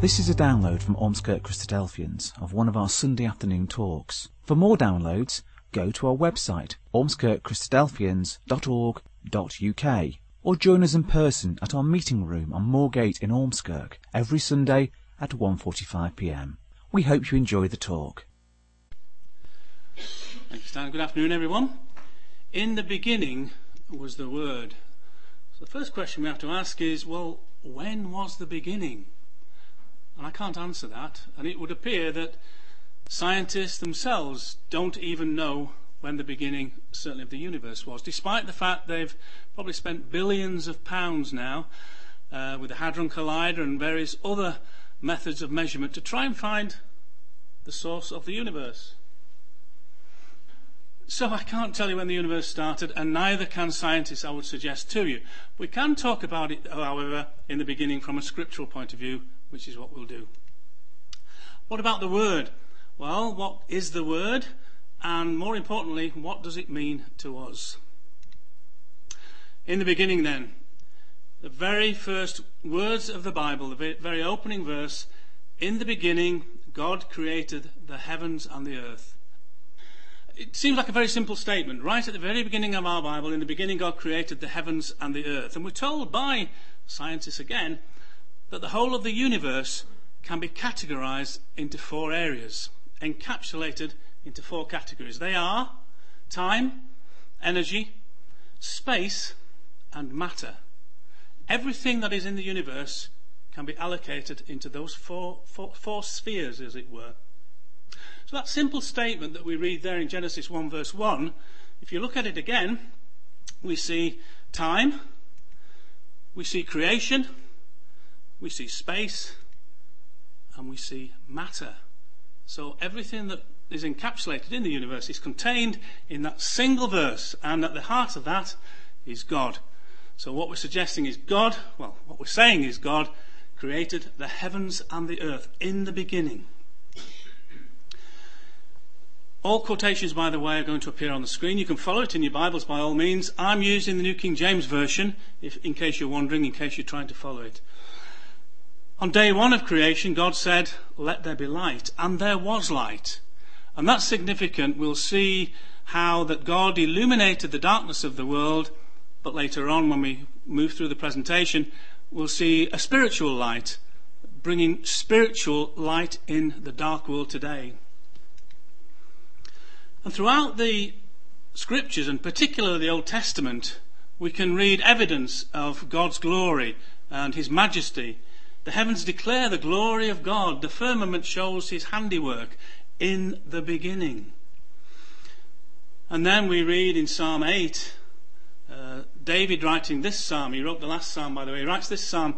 This is a download from Ormskirk Christadelphians of one of our Sunday afternoon talks. For more downloads, go to our website ormskirkchristadelphians.org.uk or join us in person at our meeting room on Moorgate in Ormskirk every Sunday at 1.45pm. We hope you enjoy the talk. Thank you, Stan. Good afternoon, everyone. In the beginning was the Word. So the first question we have to ask is, well, when was the beginning? And I can't answer that. And it would appear that scientists themselves don't even know when the beginning, certainly of the universe, was, despite the fact they've probably spent billions of pounds now uh, with the Hadron Collider and various other methods of measurement to try and find the source of the universe. So I can't tell you when the universe started, and neither can scientists, I would suggest to you. We can talk about it, however, in the beginning from a scriptural point of view, which is what we'll do. What about the word? Well, what is the word? And more importantly, what does it mean to us? In the beginning, then, the very first words of the Bible, the very opening verse, in the beginning, God created the heavens and the earth. It seems like a very simple statement. Right at the very beginning of our Bible, in the beginning, God created the heavens and the earth. And we're told by scientists again that the whole of the universe can be categorized into four areas, encapsulated into four categories. They are time, energy, space, and matter. Everything that is in the universe can be allocated into those four, four, four spheres, as it were. So that simple statement that we read there in Genesis 1 verse 1, if you look at it again, we see time, we see creation, we see space, and we see matter. So everything that is encapsulated in the universe is contained in that single verse, and at the heart of that is God. So what we're suggesting is God, well, what we're saying is God created the heavens and the earth in the beginning. All quotations, by the way, are going to appear on the screen. You can follow it in your Bibles by all means. I'm using the New King James Version, if, in case you're wondering, in case you're trying to follow it. On day one of creation, God said, Let there be light. And there was light. And that's significant. We'll see how that God illuminated the darkness of the world, but later on, when we move through the presentation, we'll see a spiritual light, bringing spiritual light in the dark world today. And throughout the scriptures, and particularly the Old Testament, we can read evidence of God's glory and His majesty the heavens declare the glory of God. The firmament shows his handiwork in the beginning. And then we read in Psalm 8, uh, David writing this psalm, he wrote the last psalm, by the way, he writes this psalm,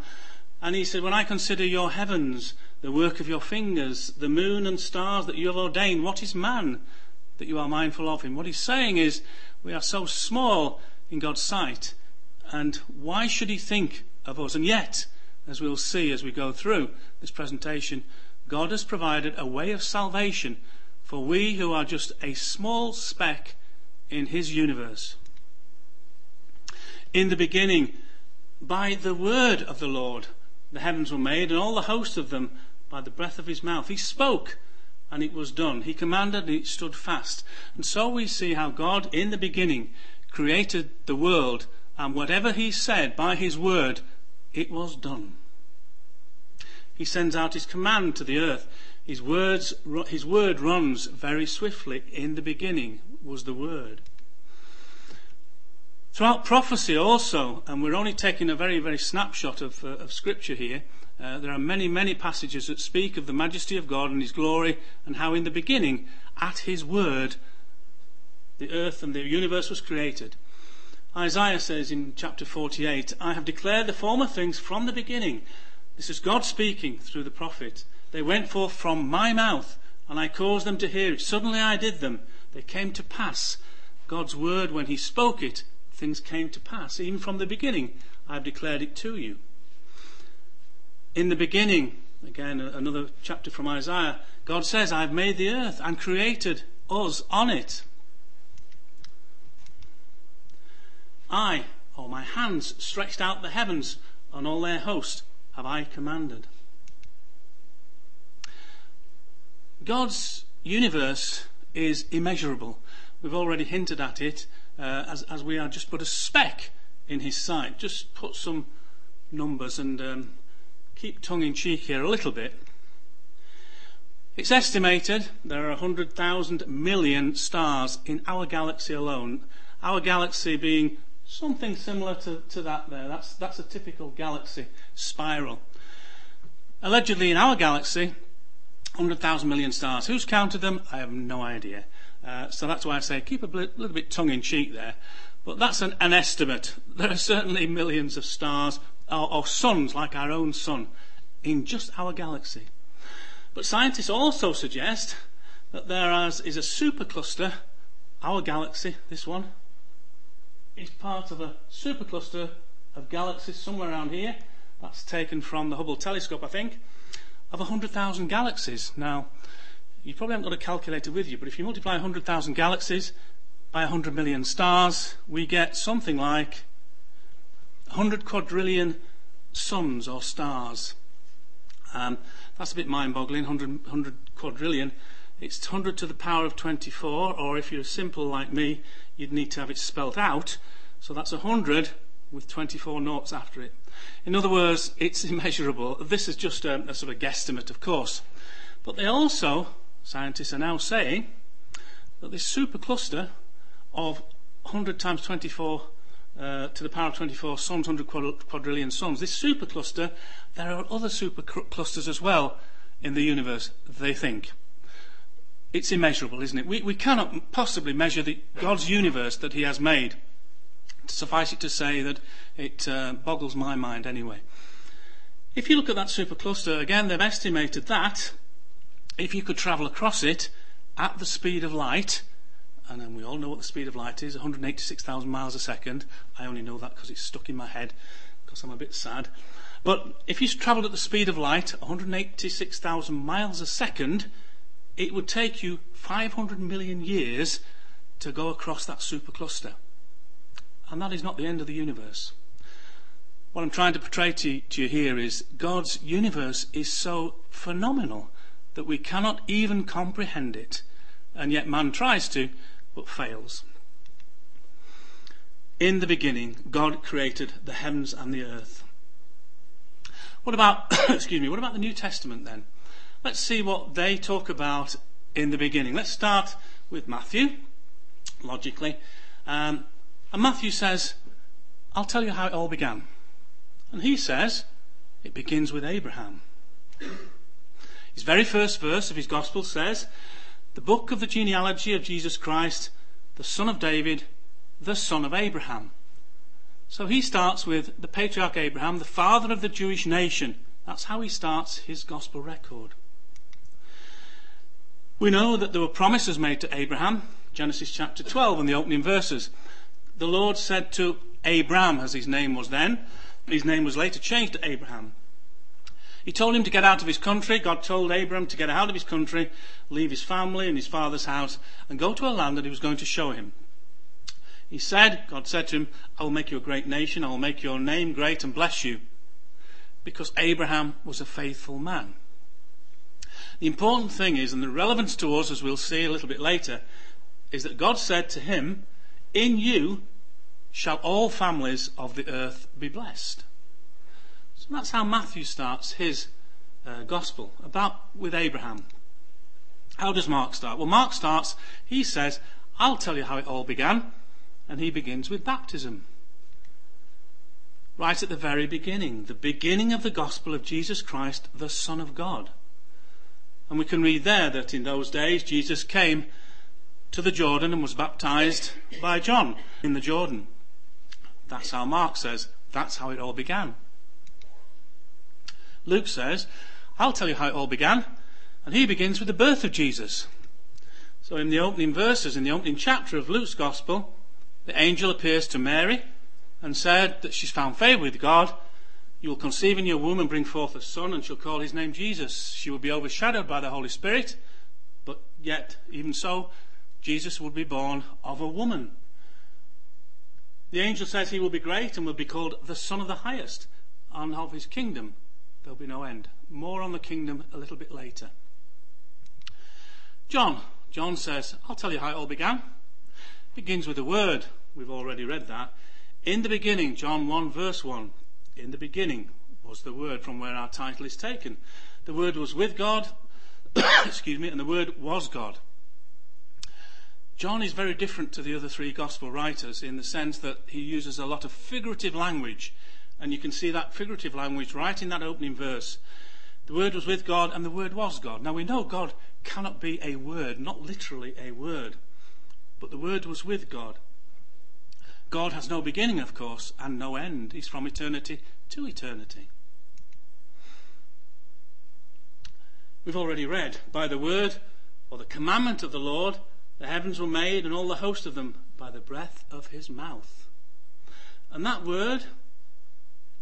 and he said, When I consider your heavens, the work of your fingers, the moon and stars that you have ordained, what is man that you are mindful of him? What he's saying is, we are so small in God's sight, and why should he think of us? And yet, as we'll see as we go through this presentation, God has provided a way of salvation for we who are just a small speck in His universe. In the beginning, by the word of the Lord, the heavens were made, and all the host of them by the breath of His mouth. He spoke, and it was done. He commanded, and it stood fast. And so we see how God, in the beginning, created the world, and whatever He said by His word, it was done. He sends out his command to the earth. His, words, his word runs very swiftly. In the beginning was the word. Throughout prophecy also, and we're only taking a very, very snapshot of, uh, of scripture here, uh, there are many, many passages that speak of the majesty of God and his glory and how in the beginning, at his word, the earth and the universe was created. Isaiah says in chapter 48, I have declared the former things from the beginning. This is God speaking through the prophet. They went forth from my mouth, and I caused them to hear it. Suddenly I did them. They came to pass. God's word, when he spoke it, things came to pass. Even from the beginning, I have declared it to you. In the beginning, again, another chapter from Isaiah, God says, I have made the earth and created us on it. I, or my hands, stretched out the heavens and all their host have I commanded. God's universe is immeasurable. We've already hinted at it uh, as, as we are just but a speck in his sight. Just put some numbers and um, keep tongue in cheek here a little bit. It's estimated there are 100,000 million stars in our galaxy alone. Our galaxy being something similar to, to that there. That's, that's a typical galaxy spiral. Allegedly, in our galaxy, 100,000 million stars. Who's counted them? I have no idea. Uh, so that's why I say keep a bl- little bit tongue in cheek there. But that's an, an, estimate. There are certainly millions of stars or, or suns like our own sun in just our galaxy. But scientists also suggest that there is a supercluster, our galaxy, this one, is part of a supercluster of galaxies somewhere around here. That's taken from the Hubble telescope, I think, of 100,000 galaxies. Now, you probably haven't got a calculator with you, but if you multiply 100,000 galaxies by 100 million stars, we get something like 100 quadrillion suns or stars. Um, that's a bit mind boggling, 100, 100 quadrillion. It's 100 to the power of 24, or if you're simple like me, you'd need to have it spelt out. So that's 100 with 24 noughts after it. In other words, it's immeasurable. This is just a, a sort of guesstimate, of course. But they also, scientists are now saying, that this supercluster of 100 times 24 uh, to the power of 24 suns, 100 quadrillion suns. This supercluster, there are other superclusters as well in the universe, they think. It's immeasurable, isn't it? We, we cannot possibly measure the, God's universe that He has made. Suffice it to say that it uh, boggles my mind anyway. If you look at that supercluster, again, they've estimated that if you could travel across it at the speed of light, and we all know what the speed of light is 186,000 miles a second. I only know that because it's stuck in my head because I'm a bit sad. But if you travelled at the speed of light, 186,000 miles a second, it would take you 500 million years to go across that supercluster. And that is not the end of the universe. What I'm trying to portray to, to you here is God's universe is so phenomenal that we cannot even comprehend it. And yet man tries to, but fails. In the beginning, God created the heavens and the earth. What about, excuse me, what about the New Testament then? Let's see what they talk about in the beginning. Let's start with Matthew, logically. Um, and Matthew says, I'll tell you how it all began. And he says, it begins with Abraham. His very first verse of his gospel says, the book of the genealogy of Jesus Christ, the son of David, the son of Abraham. So he starts with the patriarch Abraham, the father of the Jewish nation. That's how he starts his gospel record. We know that there were promises made to Abraham, Genesis chapter 12 in the opening verses. The Lord said to Abram, as his name was then, his name was later changed to Abraham. He told him to get out of his country. God told Abram to get out of his country, leave his family and his father's house, and go to a land that he was going to show him. He said, God said to him, I will make you a great nation, I will make your name great and bless you. Because Abraham was a faithful man. The important thing is, and the relevance to us, as we'll see a little bit later, is that God said to him, In you shall all families of the earth be blessed. So that's how Matthew starts his uh, gospel, about with Abraham. How does Mark start? Well, Mark starts, he says, I'll tell you how it all began, and he begins with baptism. Right at the very beginning, the beginning of the gospel of Jesus Christ, the Son of God. And we can read there that in those days Jesus came to the Jordan and was baptized by John in the Jordan. That's how Mark says, that's how it all began. Luke says, I'll tell you how it all began. And he begins with the birth of Jesus. So in the opening verses, in the opening chapter of Luke's Gospel, the angel appears to Mary and said that she's found favour with God. You will conceive in your womb and bring forth a son, and shall call his name Jesus. She will be overshadowed by the Holy Spirit, but yet, even so, Jesus will be born of a woman. The angel says he will be great and will be called the Son of the Highest, and of his kingdom there'll be no end. More on the kingdom a little bit later. John. John says, I'll tell you how it all began. Begins with a word. We've already read that. In the beginning, John 1 verse 1. In the beginning was the word from where our title is taken. The word was with God, excuse me, and the word was God. John is very different to the other three gospel writers in the sense that he uses a lot of figurative language, and you can see that figurative language right in that opening verse. The Word was with God, and the Word was God. Now we know God cannot be a word, not literally a word, but the Word was with God. God has no beginning, of course, and no end. He's from eternity to eternity. We've already read, by the word or the commandment of the Lord, the heavens were made and all the host of them by the breath of his mouth. And that word,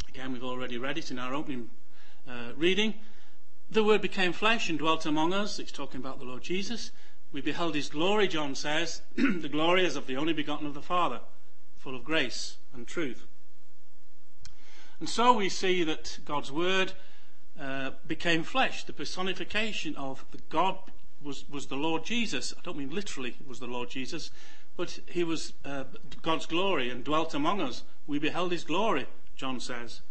again, we've already read it in our opening uh, reading. The word became flesh and dwelt among us. It's talking about the Lord Jesus. We beheld his glory, John says, the glory as of the only begotten of the Father, full of grace and truth. And so we see that God's word uh, became flesh. The personification of the God was, was the Lord Jesus. I don't mean literally it was the Lord Jesus, but he was uh, God's glory and dwelt among us. We beheld his glory, John says.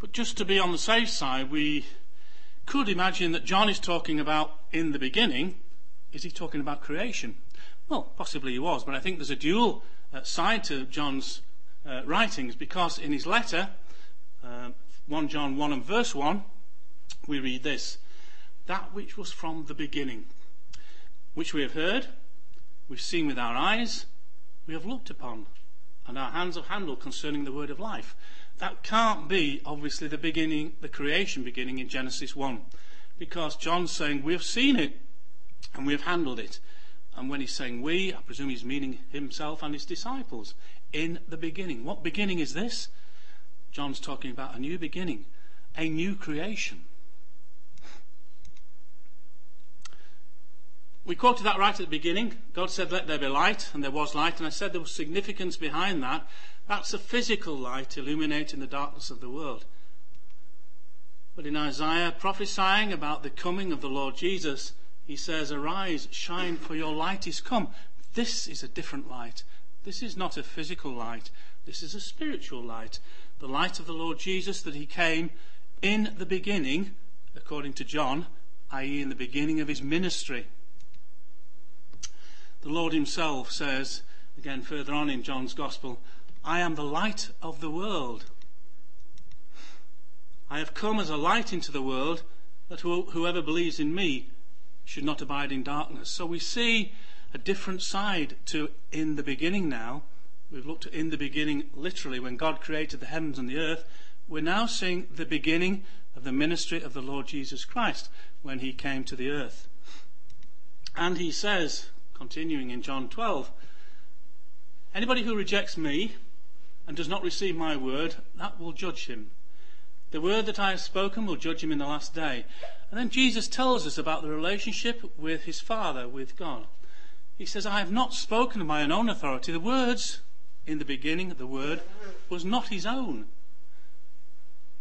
But just to be on the safe side, we could imagine that John is talking about in the beginning. Is he talking about creation? Well, possibly he was, but I think there's a dual uh, side to John's uh, writings because in his letter, uh, 1 John 1 and verse 1, we read this That which was from the beginning, which we have heard, we've seen with our eyes, we have looked upon, and our hands have handled concerning the word of life. That can't be, obviously, the beginning, the creation beginning in Genesis 1, because John's saying we have seen it and we have handled it. And when he's saying we, I presume he's meaning himself and his disciples. In the beginning. What beginning is this? John's talking about a new beginning, a new creation. We quoted that right at the beginning. God said, Let there be light, and there was light. And I said there was significance behind that. That's a physical light illuminating the darkness of the world. But in Isaiah prophesying about the coming of the Lord Jesus, he says, Arise, shine, for your light is come. This is a different light. This is not a physical light. This is a spiritual light. The light of the Lord Jesus that he came in the beginning, according to John, i.e., in the beginning of his ministry. The Lord himself says, again further on in John's Gospel, I am the light of the world. I have come as a light into the world that whoever believes in me should not abide in darkness. So we see a different side to in the beginning now. We've looked at in the beginning literally when God created the heavens and the earth. We're now seeing the beginning of the ministry of the Lord Jesus Christ when he came to the earth. And he says, continuing in John 12, anybody who rejects me and does not receive my word, that will judge him. The word that I have spoken will judge him in the last day. And then Jesus tells us about the relationship with his Father, with God. He says, I have not spoken of my own authority. The words in the beginning, the word, was not his own.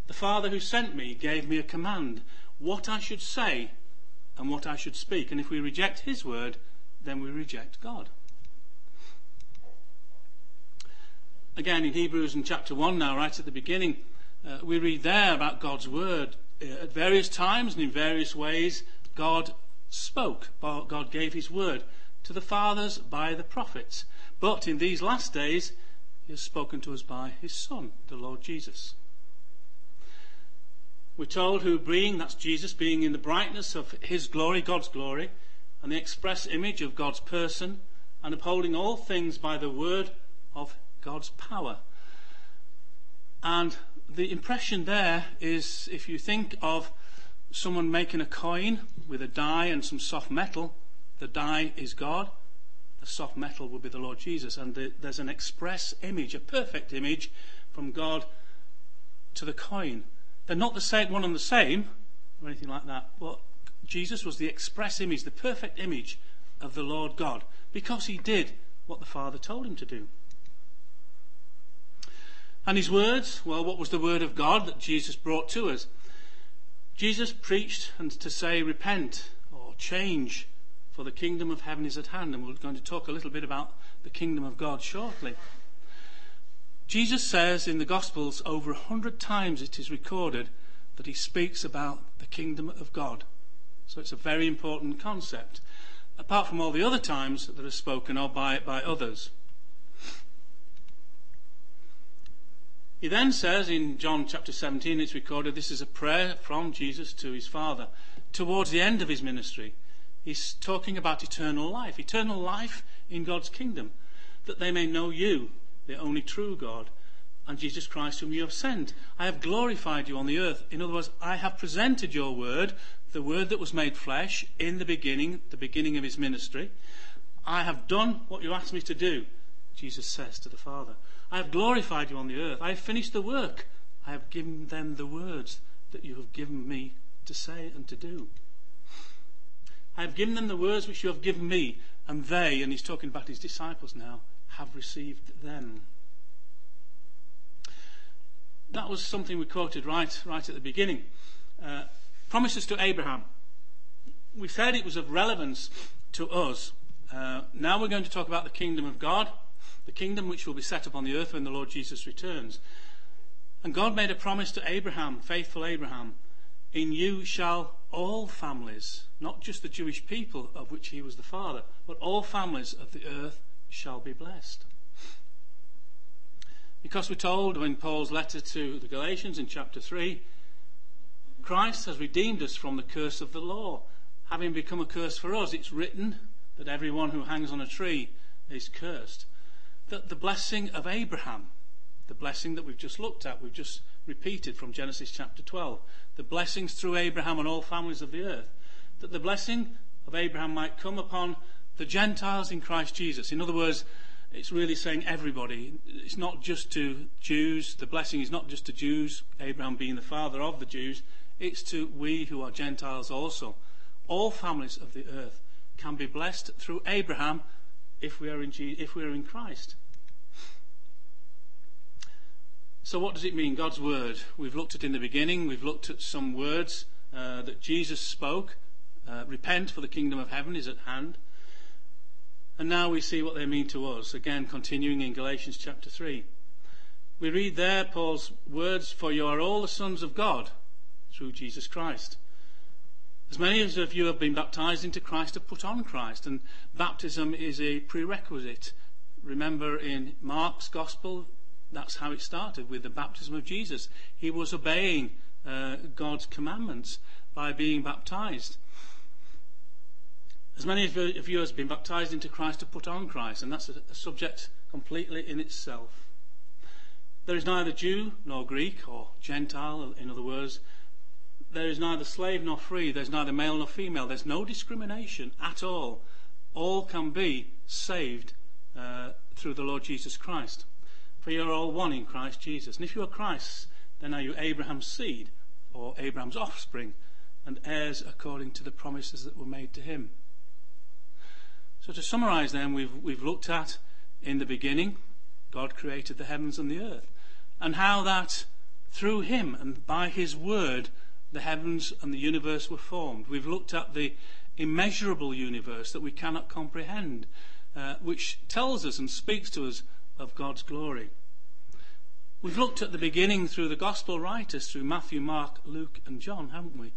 The Father who sent me gave me a command, what I should say and what I should speak. And if we reject his word, then we reject God. Again, in Hebrews in chapter 1 now, right at the beginning, uh, we read there about God's word. Uh, at various times and in various ways, God spoke. God gave his word to the fathers by the prophets. But in these last days, he has spoken to us by his Son, the Lord Jesus. We're told who being, that's Jesus, being in the brightness of his glory, God's glory, and the express image of God's person, and upholding all things by the word of God's power. And the impression there is if you think of someone making a coin with a die and some soft metal, the die is God. The soft metal will be the Lord Jesus. And the, there's an express image, a perfect image from God to the coin. They're not the same, one and the same, or anything like that, but Jesus was the express image, the perfect image of the Lord God, because he did what the Father told him to do. And his words, well, what was the word of God that Jesus brought to us? Jesus preached and to say, repent or change, for the kingdom of heaven is at hand. And we're going to talk a little bit about the kingdom of God shortly. Jesus says in the Gospels over a hundred times it is recorded that he speaks about the kingdom of God. So it's a very important concept, apart from all the other times that are spoken of by, by others. He then says in John chapter 17, it's recorded, this is a prayer from Jesus to his Father. Towards the end of his ministry, he's talking about eternal life, eternal life in God's kingdom, that they may know you, the only true God, and Jesus Christ whom you have sent. I have glorified you on the earth. In other words, I have presented your word, the word that was made flesh, in the beginning, the beginning of his ministry. I have done what you asked me to do, Jesus says to the Father. I have glorified you on the earth. I have finished the work. I have given them the words that you have given me to say and to do. I have given them the words which you have given me, and they, and he's talking about his disciples now, have received them. That was something we quoted right, right at the beginning. Uh, promises to Abraham. We said it was of relevance to us. Uh, now we're going to talk about the kingdom of God the kingdom which will be set up on the earth when the Lord Jesus returns. And God made a promise to Abraham, faithful Abraham, in you shall all families, not just the Jewish people of which he was the father, but all families of the earth shall be blessed. Because we're told in Paul's letter to the Galatians in chapter 3, Christ has redeemed us from the curse of the law, having become a curse for us. It's written that everyone who hangs on a tree is cursed that the blessing of Abraham, the blessing that we've just looked at, we've just repeated from Genesis chapter 12, the blessings through Abraham on all families of the earth, that the blessing of Abraham might come upon the Gentiles in Christ Jesus. In other words, it's really saying everybody. It's not just to Jews. The blessing is not just to Jews, Abraham being the father of the Jews. It's to we who are Gentiles also. All families of the earth can be blessed through Abraham if we are in, if we are in Christ. So, what does it mean, God's Word? We've looked at in the beginning, we've looked at some words uh, that Jesus spoke. Uh, Repent, for the kingdom of heaven is at hand. And now we see what they mean to us. Again, continuing in Galatians chapter 3. We read there Paul's words, For you are all the sons of God through Jesus Christ. As many of you have been baptized into Christ have put on Christ, and baptism is a prerequisite. Remember in Mark's Gospel, that's how it started with the baptism of Jesus. He was obeying uh, God's commandments by being baptized. As many of you have been baptized into Christ to put on Christ, and that's a, a subject completely in itself. There is neither Jew nor Greek or Gentile, in other words. There is neither slave nor free. There's neither male nor female. There's no discrimination at all. All can be saved uh, through the Lord Jesus Christ. For you are all one in Christ Jesus. And if you are Christ's, then are you Abraham's seed, or Abraham's offspring, and heirs according to the promises that were made to him. So to summarize then, we've, we've looked at in the beginning, God created the heavens and the earth, and how that through him and by his word, the heavens and the universe were formed. We've looked at the immeasurable universe that we cannot comprehend, uh, which tells us and speaks to us of God's glory. We've looked at the beginning through the gospel writers, through Matthew, Mark, Luke, and John, haven't we?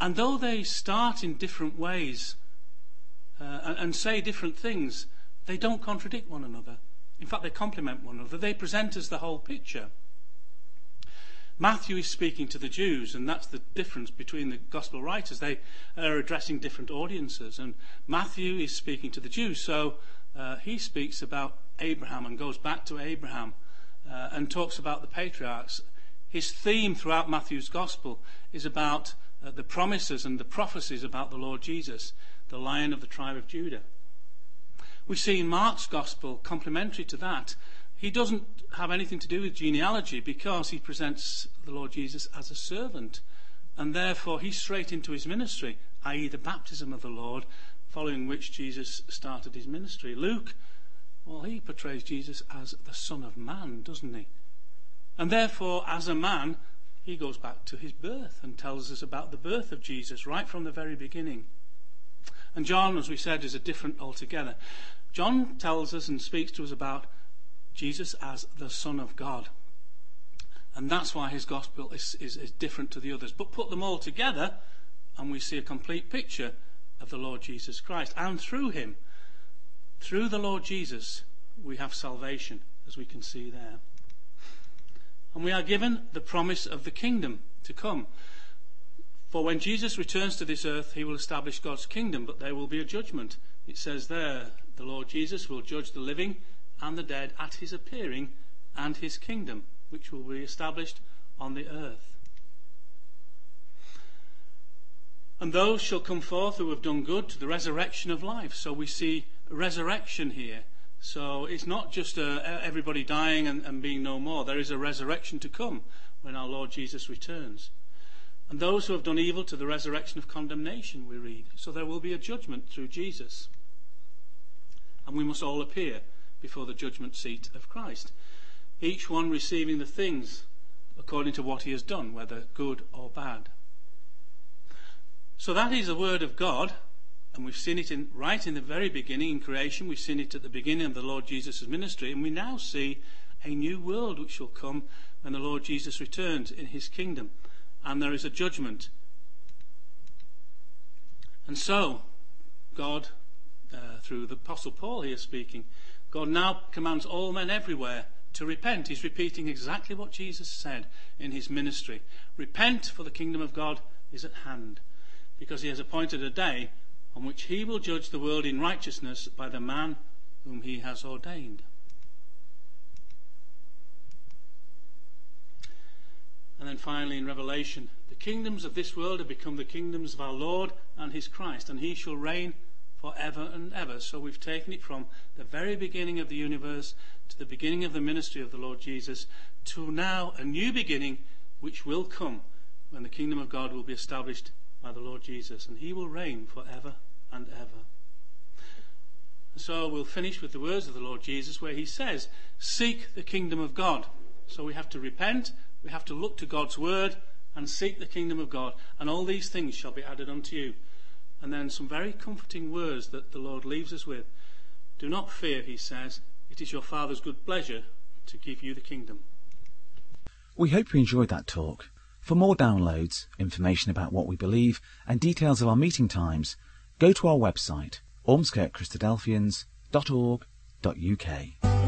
And though they start in different ways uh, and, and say different things, they don't contradict one another. In fact, they complement one another. They present us the whole picture. Matthew is speaking to the Jews, and that's the difference between the gospel writers. They are addressing different audiences, and Matthew is speaking to the Jews, so uh, he speaks about Abraham and goes back to Abraham uh, and talks about the patriarchs. His theme throughout Matthew's gospel is about uh, the promises and the prophecies about the Lord Jesus, the lion of the tribe of Judah. We see in Mark's gospel, complementary to that, he doesn't have anything to do with genealogy because he presents the Lord Jesus as a servant. And therefore, he's straight into his ministry, i.e., the baptism of the Lord, following which Jesus started his ministry. Luke well, he portrays Jesus as the Son of Man, doesn't he? And therefore, as a man, he goes back to his birth and tells us about the birth of Jesus right from the very beginning. And John, as we said, is a different altogether. John tells us and speaks to us about Jesus as the Son of God. And that's why his gospel is, is, is different to the others. But put them all together, and we see a complete picture of the Lord Jesus Christ. And through him, through the Lord Jesus, we have salvation, as we can see there. And we are given the promise of the kingdom to come. For when Jesus returns to this earth, he will establish God's kingdom, but there will be a judgment. It says there, the Lord Jesus will judge the living and the dead at his appearing and his kingdom, which will be established on the earth. And those shall come forth who have done good to the resurrection of life. So we see resurrection here. So it's not just uh, everybody dying and, and being no more. There is a resurrection to come when our Lord Jesus returns. And those who have done evil to the resurrection of condemnation, we read. So there will be a judgment through Jesus. And we must all appear before the judgment seat of Christ, each one receiving the things according to what he has done, whether good or bad. So that is the word of God, and we've seen it in, right in the very beginning in creation. We've seen it at the beginning of the Lord Jesus' ministry, and we now see a new world which shall come when the Lord Jesus returns in his kingdom and there is a judgment. And so, God, uh, through the Apostle Paul here speaking, God now commands all men everywhere to repent. He's repeating exactly what Jesus said in his ministry. Repent, for the kingdom of God is at hand. Because he has appointed a day on which he will judge the world in righteousness by the man whom he has ordained. And then finally in Revelation, the kingdoms of this world have become the kingdoms of our Lord and his Christ, and he shall reign for ever and ever. So we've taken it from the very beginning of the universe to the beginning of the ministry of the Lord Jesus to now a new beginning which will come when the kingdom of God will be established by the Lord Jesus, and he will reign for ever and ever. So we'll finish with the words of the Lord Jesus where he says, Seek the kingdom of God. So we have to repent we have to look to God's word and seek the kingdom of God, and all these things shall be added unto you. And then some very comforting words that the Lord leaves us with. Do not fear, he says, it is your Father's good pleasure to give you the kingdom. We hope you enjoyed that talk. For more downloads, information about what we believe, and details of our meeting times, go to our website, ormskirkchristadelphians.org.uk.